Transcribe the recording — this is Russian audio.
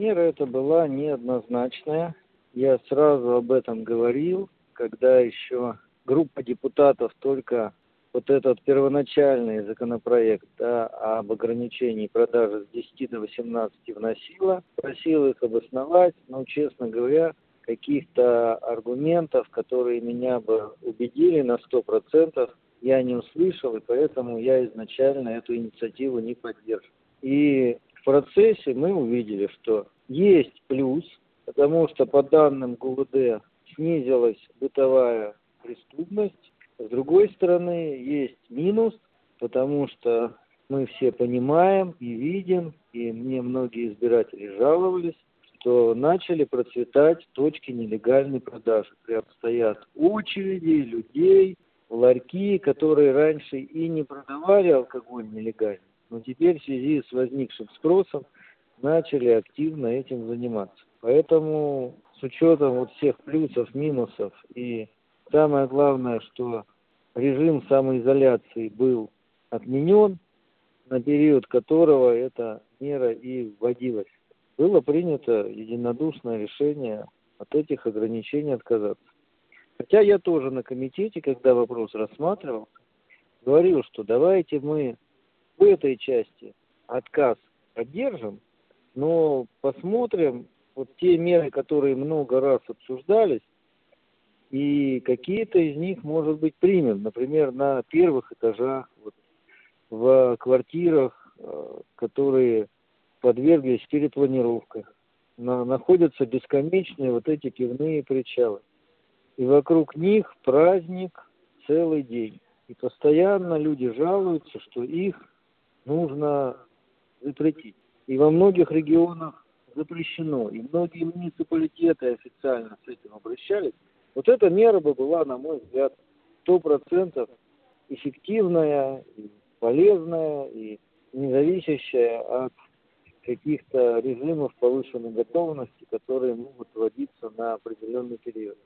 Мера эта была неоднозначная. Я сразу об этом говорил, когда еще группа депутатов только вот этот первоначальный законопроект да, об ограничении продажи с 10 до 18 вносила, просил их обосновать, но, честно говоря, каких-то аргументов, которые меня бы убедили на 100%, я не услышал, и поэтому я изначально эту инициативу не поддерживал. И в процессе мы увидели, что есть плюс, потому что по данным ГУВД снизилась бытовая преступность. С другой стороны, есть минус, потому что мы все понимаем и видим, и мне многие избиратели жаловались, что начали процветать точки нелегальной продажи. Прям стоят очереди людей, ларьки, которые раньше и не продавали алкоголь нелегально, но теперь в связи с возникшим спросом начали активно этим заниматься. Поэтому с учетом вот всех плюсов, минусов и самое главное, что режим самоизоляции был отменен, на период которого эта мера и вводилась. Было принято единодушное решение от этих ограничений отказаться. Хотя я тоже на комитете, когда вопрос рассматривал, говорил, что давайте мы в этой части отказ поддержим, но посмотрим вот те меры, которые много раз обсуждались, и какие-то из них, может быть, примем. Например, на первых этажах, вот, в квартирах, э, которые подверглись перепланировкам, на, находятся бесконечные вот эти пивные причалы и вокруг них праздник целый день. И постоянно люди жалуются, что их нужно запретить. И во многих регионах запрещено. И многие муниципалитеты официально с этим обращались. Вот эта мера бы была, на мой взгляд, сто процентов эффективная, и полезная, и не зависящая от каких-то режимов повышенной готовности, которые могут вводиться на определенный период.